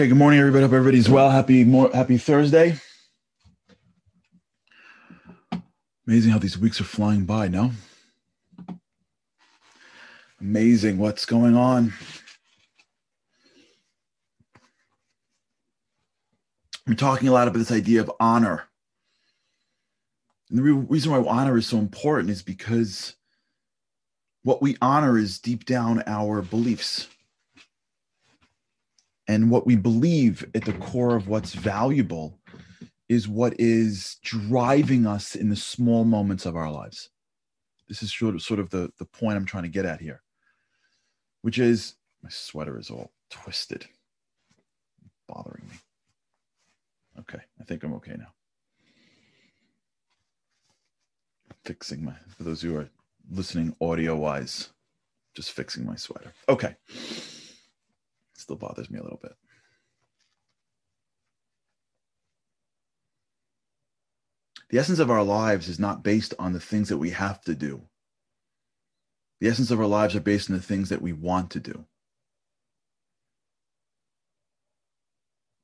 Okay, good morning, everybody. Hope everybody's well. Happy more happy Thursday. Amazing how these weeks are flying by, no? Amazing what's going on. I'm talking a lot about this idea of honor. And the re- reason why honor is so important is because what we honor is deep down our beliefs and what we believe at the core of what's valuable is what is driving us in the small moments of our lives. This is sort of, sort of the, the point i'm trying to get at here which is my sweater is all twisted. Bothering me. Okay i think i'm okay now. Fixing my for those who are listening audio wise just fixing my sweater. Okay still bothers me a little bit. The essence of our lives is not based on the things that we have to do. The essence of our lives are based on the things that we want to do.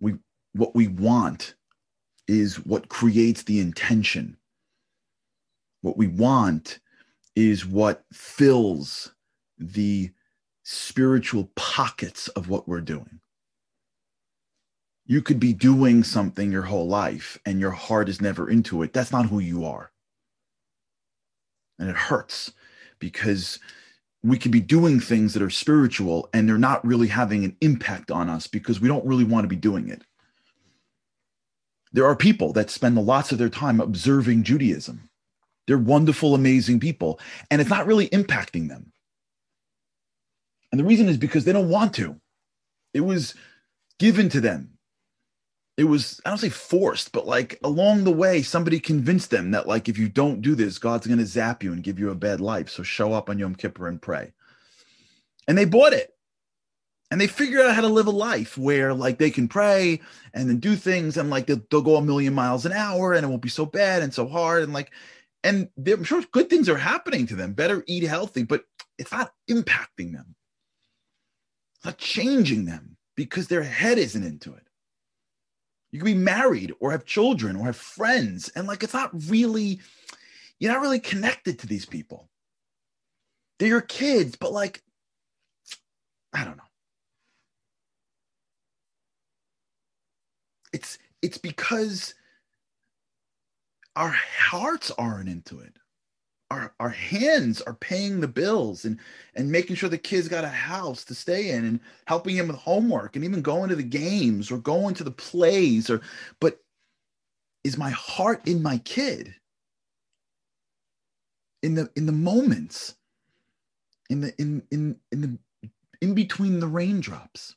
We, what we want is what creates the intention. What we want is what fills the spiritual pockets of what we're doing. You could be doing something your whole life and your heart is never into it. That's not who you are. And it hurts because we could be doing things that are spiritual and they're not really having an impact on us because we don't really want to be doing it. There are people that spend lots of their time observing Judaism. They're wonderful, amazing people, and it's not really impacting them. And the reason is because they don't want to. It was given to them. It was, I don't say forced, but like along the way, somebody convinced them that, like, if you don't do this, God's going to zap you and give you a bad life. So show up on Yom Kippur and pray. And they bought it. And they figured out how to live a life where, like, they can pray and then do things and, like, they'll, they'll go a million miles an hour and it won't be so bad and so hard. And, like, and I'm sure good things are happening to them. Better eat healthy, but it's not impacting them not changing them because their head isn't into it. You can be married or have children or have friends, and like it's not really, you're not really connected to these people. They're your kids, but like, I don't know. It's it's because our hearts aren't into it our our hands are paying the bills and and making sure the kids got a house to stay in and helping him with homework and even going to the games or going to the plays or but is my heart in my kid? In the in the moments in the in in in the in between the raindrops.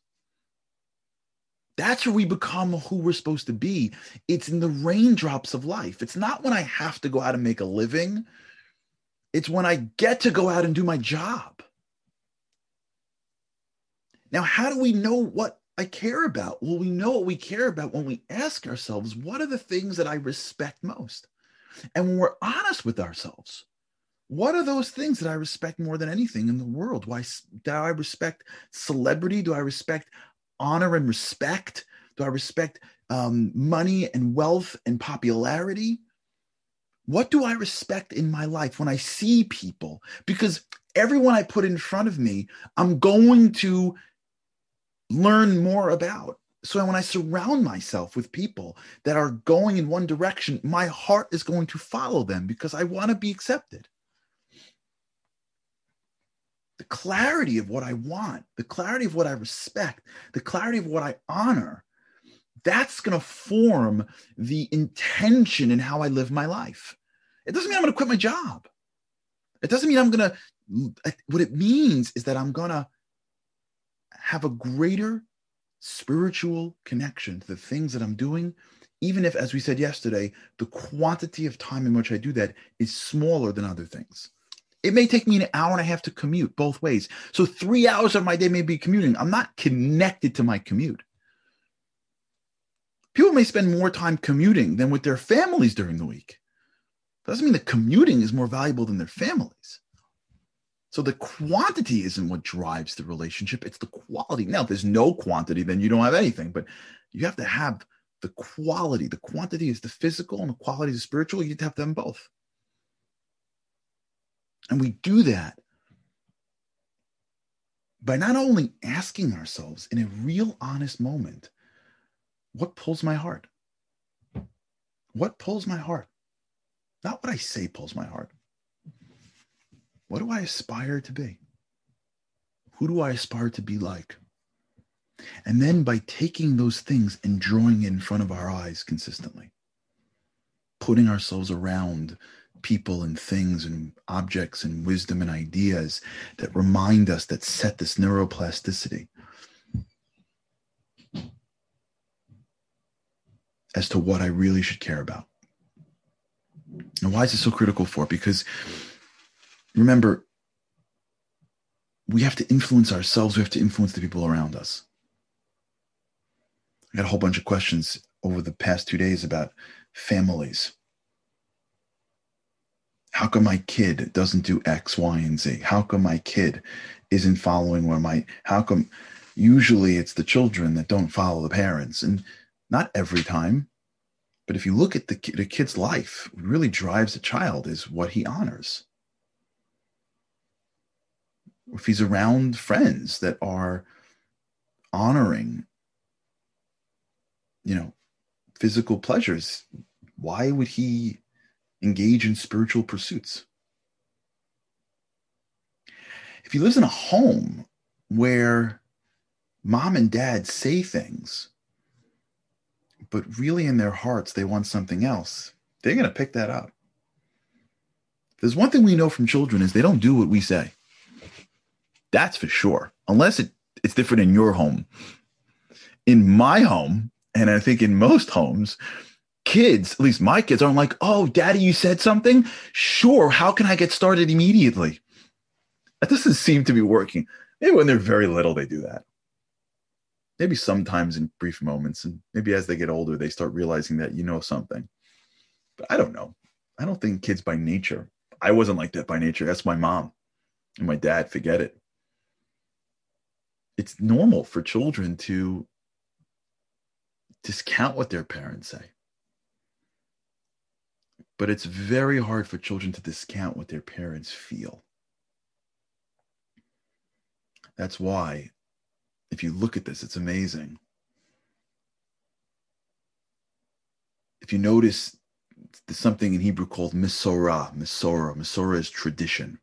That's where we become who we're supposed to be. It's in the raindrops of life. It's not when i have to go out and make a living it's when I get to go out and do my job. Now, how do we know what I care about? Well, we know what we care about when we ask ourselves, what are the things that I respect most? And when we're honest with ourselves, what are those things that I respect more than anything in the world? Why do I respect celebrity? Do I respect honor and respect? Do I respect um, money and wealth and popularity? What do I respect in my life when I see people? Because everyone I put in front of me, I'm going to learn more about. So when I surround myself with people that are going in one direction, my heart is going to follow them because I want to be accepted. The clarity of what I want, the clarity of what I respect, the clarity of what I honor, that's going to form the intention in how I live my life. It doesn't mean I'm going to quit my job. It doesn't mean I'm going to, what it means is that I'm going to have a greater spiritual connection to the things that I'm doing, even if, as we said yesterday, the quantity of time in which I do that is smaller than other things. It may take me an hour and a half to commute both ways. So three hours of my day may be commuting. I'm not connected to my commute. People may spend more time commuting than with their families during the week doesn't mean the commuting is more valuable than their families. So the quantity isn't what drives the relationship, it's the quality. Now, if there's no quantity, then you don't have anything, but you have to have the quality. The quantity is the physical and the quality is the spiritual. You have to have them both. And we do that by not only asking ourselves in a real honest moment, what pulls my heart? What pulls my heart? Not what I say pulls my heart. What do I aspire to be? Who do I aspire to be like? And then by taking those things and drawing it in front of our eyes consistently, putting ourselves around people and things and objects and wisdom and ideas that remind us that set this neuroplasticity as to what I really should care about. And why is it so critical for? Because remember, we have to influence ourselves, we have to influence the people around us. I got a whole bunch of questions over the past two days about families. How come my kid doesn't do X, Y, and Z? How come my kid isn't following where my, how come usually it's the children that don't follow the parents? And not every time, but if you look at the, the kid's life, what really drives a child is what he honors. If he's around friends that are honoring you know, physical pleasures, why would he engage in spiritual pursuits? If he lives in a home where mom and dad say things, but really in their hearts they want something else, they're going to pick that up. There's one thing we know from children is they don't do what we say. That's for sure. Unless it, it's different in your home. In my home, and I think in most homes, kids, at least my kids, aren't like, oh, daddy, you said something? Sure. How can I get started immediately? That doesn't seem to be working. Maybe when they're very little, they do that. Maybe sometimes in brief moments. And maybe as they get older, they start realizing that you know something. But I don't know. I don't think kids by nature, I wasn't like that by nature. That's my mom and my dad. Forget it. It's normal for children to discount what their parents say. But it's very hard for children to discount what their parents feel. That's why, if you look at this, it's amazing. If you notice, there's something in Hebrew called Misorah. Misorah. Misorah is tradition.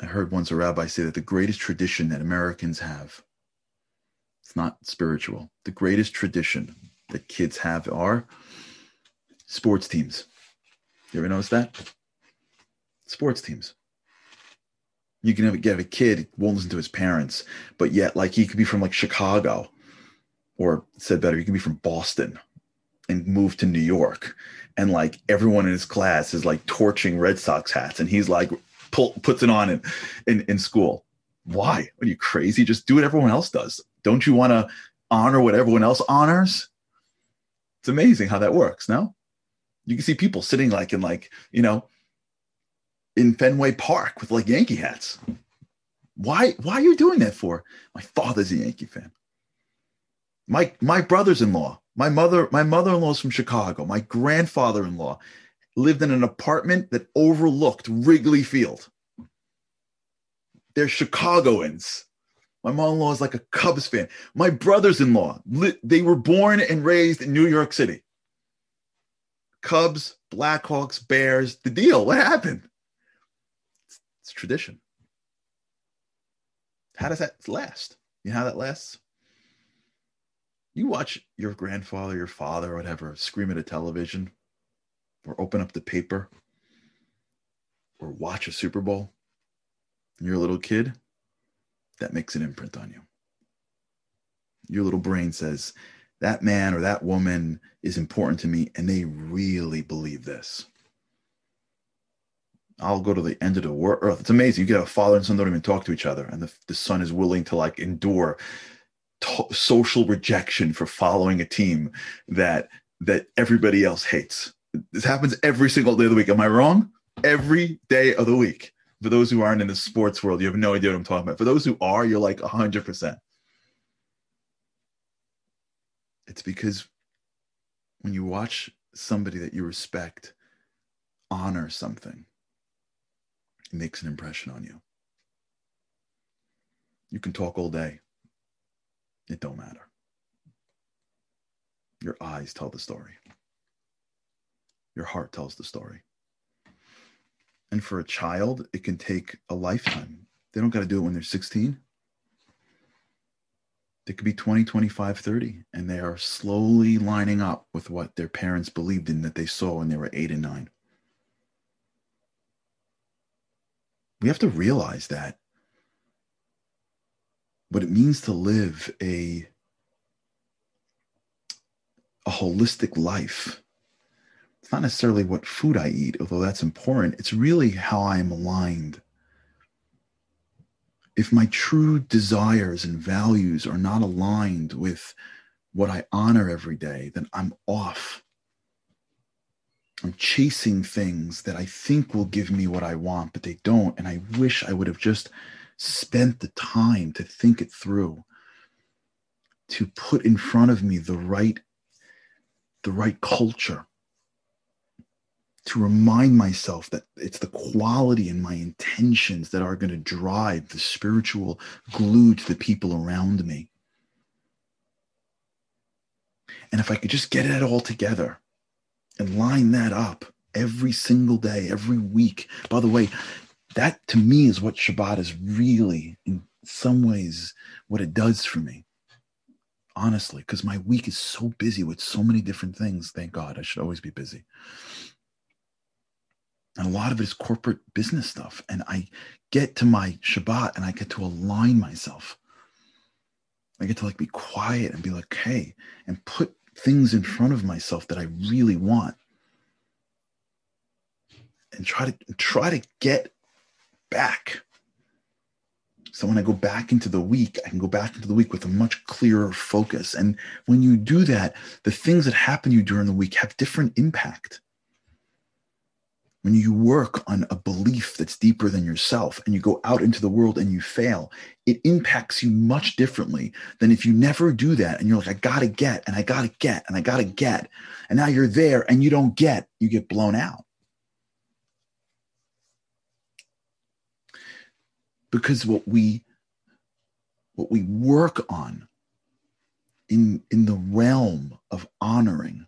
I heard once a rabbi say that the greatest tradition that Americans have it's not spiritual. The greatest tradition that kids have are sports teams. You ever notice that? Sports teams. You can have, get a kid won't listen to his parents, but yet like he could be from like Chicago, or said better, he could be from Boston and move to New York, and like everyone in his class is like torching Red Sox hats, and he's like pull, puts it on in, in in school. Why? Are you crazy? Just do what everyone else does. Don't you want to honor what everyone else honors? It's amazing how that works. No, you can see people sitting like in like you know in Fenway Park with like Yankee hats. Why? Why are you doing that for? My father's a Yankee fan. My my brothers-in-law, my mother, my mother-in-law is from Chicago. My grandfather-in-law lived in an apartment that overlooked Wrigley Field. They're Chicagoans. My mom-in-law is like a Cubs fan. My brothers-in-law, they were born and raised in New York City. Cubs, Blackhawks, Bears, the deal. What happened? It's, tradition. How does that last? You know how that lasts? You watch your grandfather, your father, or whatever, scream at a television, or open up the paper, or watch a Super Bowl, and you're a little kid that makes an imprint on you. Your little brain says, that man or that woman is important to me, and they really believe this. I'll go to the end of the world. It's amazing. You get a father and son don't even talk to each other, and the, the son is willing to like endure social rejection for following a team that that everybody else hates. This happens every single day of the week. Am I wrong? every day of the week. For those who aren't in the sports world, you have no idea what I'm talking about. For those who are, you're like 100%. It's because when you watch somebody that you respect honor something, it makes an impression on you. You can talk all day. It don't matter. Your eyes tell the story. Your heart tells the story. And for a child, it can take a lifetime. They don't got to do it when they're 16. They could be 20, 25, 30, and they are slowly lining up with what their parents believed in that they saw when they were eight and nine. We have to realize that what it means to live a, a holistic life. It's not necessarily what food I eat, although that's important. It's really how I am aligned. If my true desires and values are not aligned with what I honor every day, then I'm off. I'm chasing things that I think will give me what I want, but they don't. And I wish I would have just spent the time to think it through, to put in front of me the right, the right culture, to remind myself that it's the quality and my intentions that are going to drive the spiritual glue to the people around me. And if I could just get it all together and line that up every single day, every week. By the way, that to me is what Shabbat is really, in some ways, what it does for me. Honestly, because my week is so busy with so many different things. Thank God, I should always be busy. And a lot of it is corporate business stuff. And I get to my Shabbat and I get to align myself. I get to like be quiet and be like, hey, and put things in front of myself that I really want. And try to try to get back. So when I go back into the week, I can go back into the week with a much clearer focus. And when you do that, the things that happen to you during the week have different impact. When you work on a belief that's deeper than yourself and you go out into the world and you fail, it impacts you much differently than if you never do that and you're like, I gotta get and I gotta get and I gotta get. And now you're there and you don't get, you get blown out. because what we what we work on in in the realm of honoring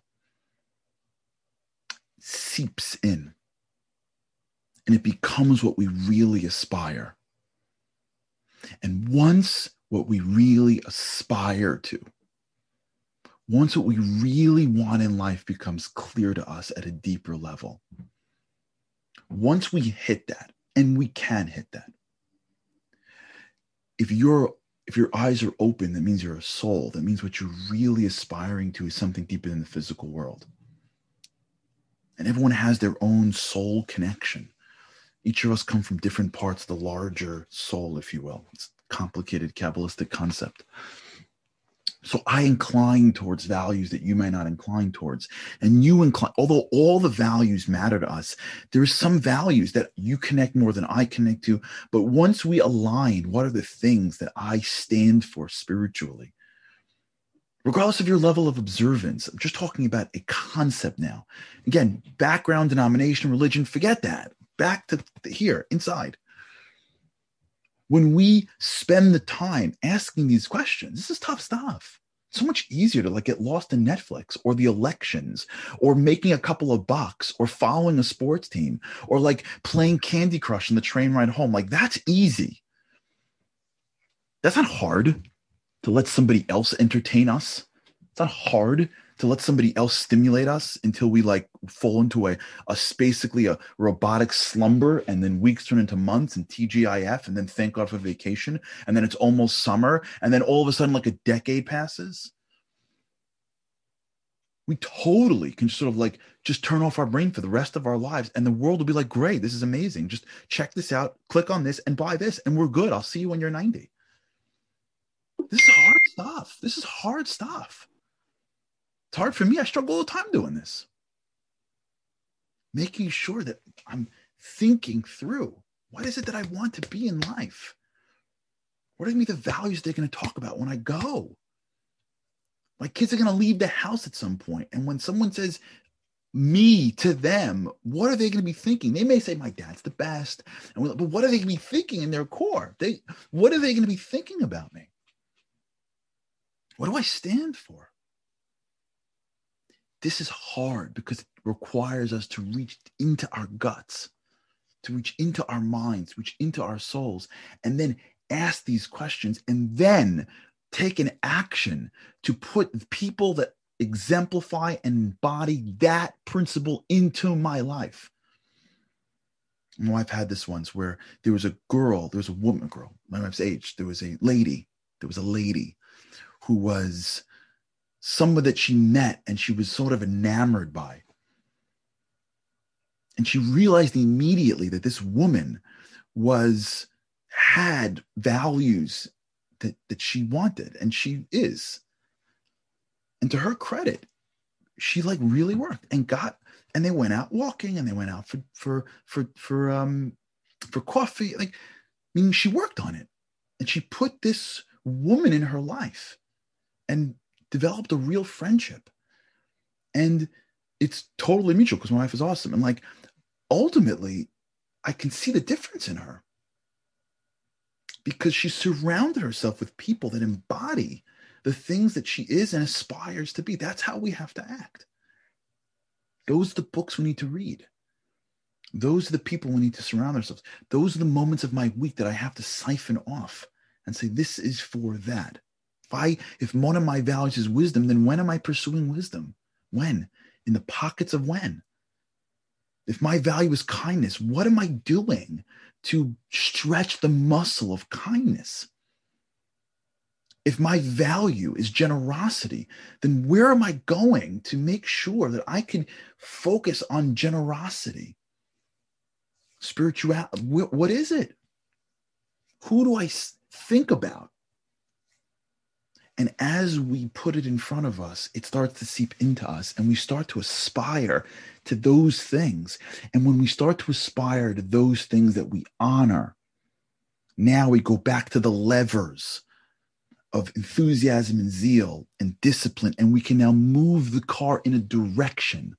seeps in and it becomes what we really aspire and once what we really aspire to once what we really want in life becomes clear to us at a deeper level once we hit that and we can hit that if you're if your eyes are open, that means you're a soul. That means what you're really aspiring to is something deeper than the physical world. And everyone has their own soul connection. Each of us come from different parts of the larger soul, if you will. It's a complicated Kabbalistic concept. So I incline towards values that you may not incline towards. And you incline, although all the values matter to us, there's some values that you connect more than I connect to. But once we align, what are the things that I stand for spiritually? Regardless of your level of observance, I'm just talking about a concept now. Again, background, denomination, religion, forget that. Back to here, inside when we spend the time asking these questions, this is tough stuff. It's so much easier to like get lost in Netflix or the elections or making a couple of bucks or following a sports team or like playing Candy Crush in the train ride home. Like that's easy. That's not hard to let somebody else entertain us. It's not hard to let somebody else stimulate us until we like fall into a, a basically a robotic slumber and then weeks turn into months and TGIF and then thank God for vacation and then it's almost summer and then all of a sudden like a decade passes. We totally can sort of like just turn off our brain for the rest of our lives and the world will be like, great, this is amazing. Just check this out, click on this and buy this and we're good. I'll see you when you're 90. This is hard stuff. This is hard stuff. It's hard for me. I struggle all the time doing this. Making sure that I'm thinking through what is it that I want to be in life? What are going to be the values they're going to talk about when I go? My kids are going to leave the house at some point, And when someone says me to them, what are they going to be thinking? They may say, my dad's the best. But what are they going to be thinking in their core? They, what are they going to be thinking about me? What do I stand for? This is hard because it requires us to reach into our guts, to reach into our minds, reach into our souls, and then ask these questions and then take an action to put people that exemplify and embody that principle into my life. My wife had this once where there was a girl, there was a woman, girl, my wife's age, there was a lady, there was a lady who was someone that she met and she was sort of enamored by. And she realized immediately that this woman was had values that, that she wanted and she is. And to her credit, she like really worked and got and they went out walking and they went out for for for for um for coffee. Like I mean she worked on it and she put this woman in her life and developed a real friendship. And it's totally mutual because my wife is awesome. And like ultimately, I can see the difference in her because she surrounded herself with people that embody the things that she is and aspires to be. That's how we have to act. Those are the books we need to read. Those are the people we need to surround ourselves. Those are the moments of my week that I have to siphon off and say, this is for that. I if one of my values is wisdom, then when am I pursuing wisdom? When? In the pockets of when? If my value is kindness, what am I doing to stretch the muscle of kindness? If my value is generosity, then where am I going to make sure that I can focus on generosity? Spirituality, what is it? Who do I think about? And as we put it in front of us, it starts to seep into us and we start to aspire to those things. And when we start to aspire to those things that we honor, now we go back to the levers of enthusiasm and zeal and discipline, and we can now move the car in a direction.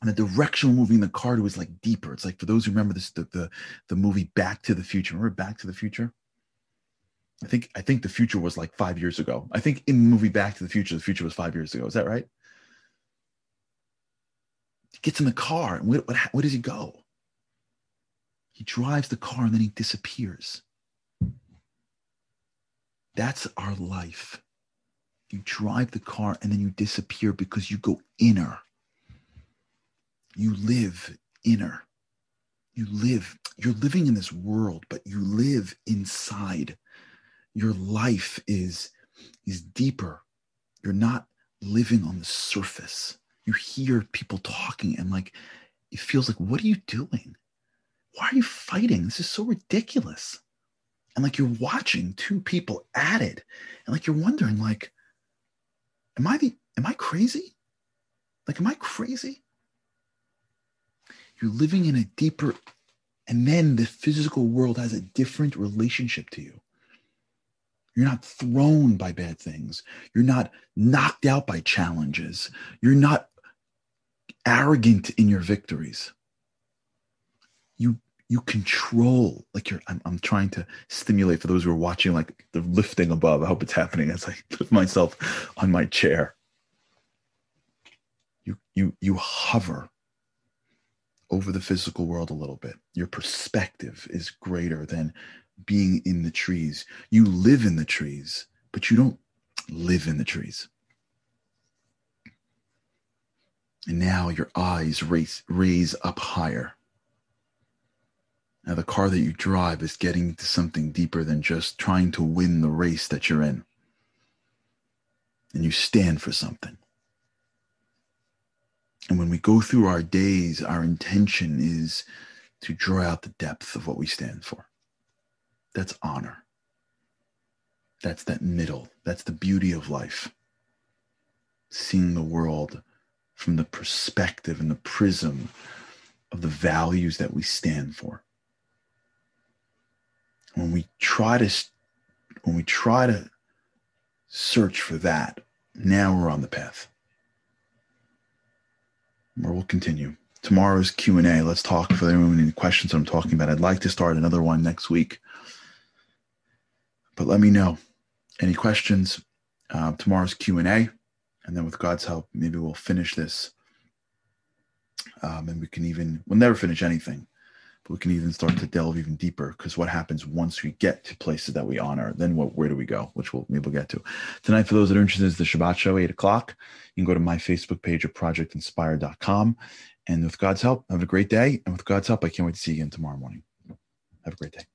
And the direction we're moving the car to is like deeper. It's like for those who remember this, the, the, the movie Back to the Future. Remember Back to the Future? I think I think the future was like five years ago. I think in the movie Back to the Future, the future was five years ago. Is that right? He gets in the car, and what, where does he go? He drives the car and then he disappears. That's our life. You drive the car and then you disappear because you go inner. You live inner. You live, you're living in this world, but you live inside your life is is deeper. You're not living on the surface. You hear people talking and like it feels like what are you doing? Why are you fighting? This is so ridiculous. And like you're watching two people at it. And like you're wondering like am i the am i crazy? Like am i crazy? You're living in a deeper and then the physical world has a different relationship to you you're not thrown by bad things. You're not knocked out by challenges. You're not arrogant in your victories. You you control like you're I'm, I'm trying to stimulate for those who are watching like the lifting above. I hope it's happening as I put myself on my chair. You you you hover over the physical world a little bit. Your perspective is greater than being in the trees. You live in the trees, but you don't live in the trees. And now your eyes raise, raise up higher. Now, the car that you drive is getting to something deeper than just trying to win the race that you're in. And you stand for something. And when we go through our days, our intention is to draw out the depth of what we stand for. That's honor. That's that middle. That's the beauty of life. Seeing the world from the perspective and the prism of the values that we stand for. When we try to when we try to search for that, now we're on the path. Where we'll continue. Tomorrow's Q&A. Let's talk for anyone any questions I'm talking about. I'd like to start another one next week. But let me know. Any questions? Uh, tomorrow's Q&A. And then with God's help, maybe we'll finish this. Um, and we can even, we'll never finish anything but we can even start to delve even deeper because what happens once we get to places that we honor then what where do we go which we'll maybe we'll get to tonight for those that are interested is the shabbat show 8 o'clock you can go to my facebook page at projectinspire.com and with god's help have a great day and with god's help i can't wait to see you again tomorrow morning have a great day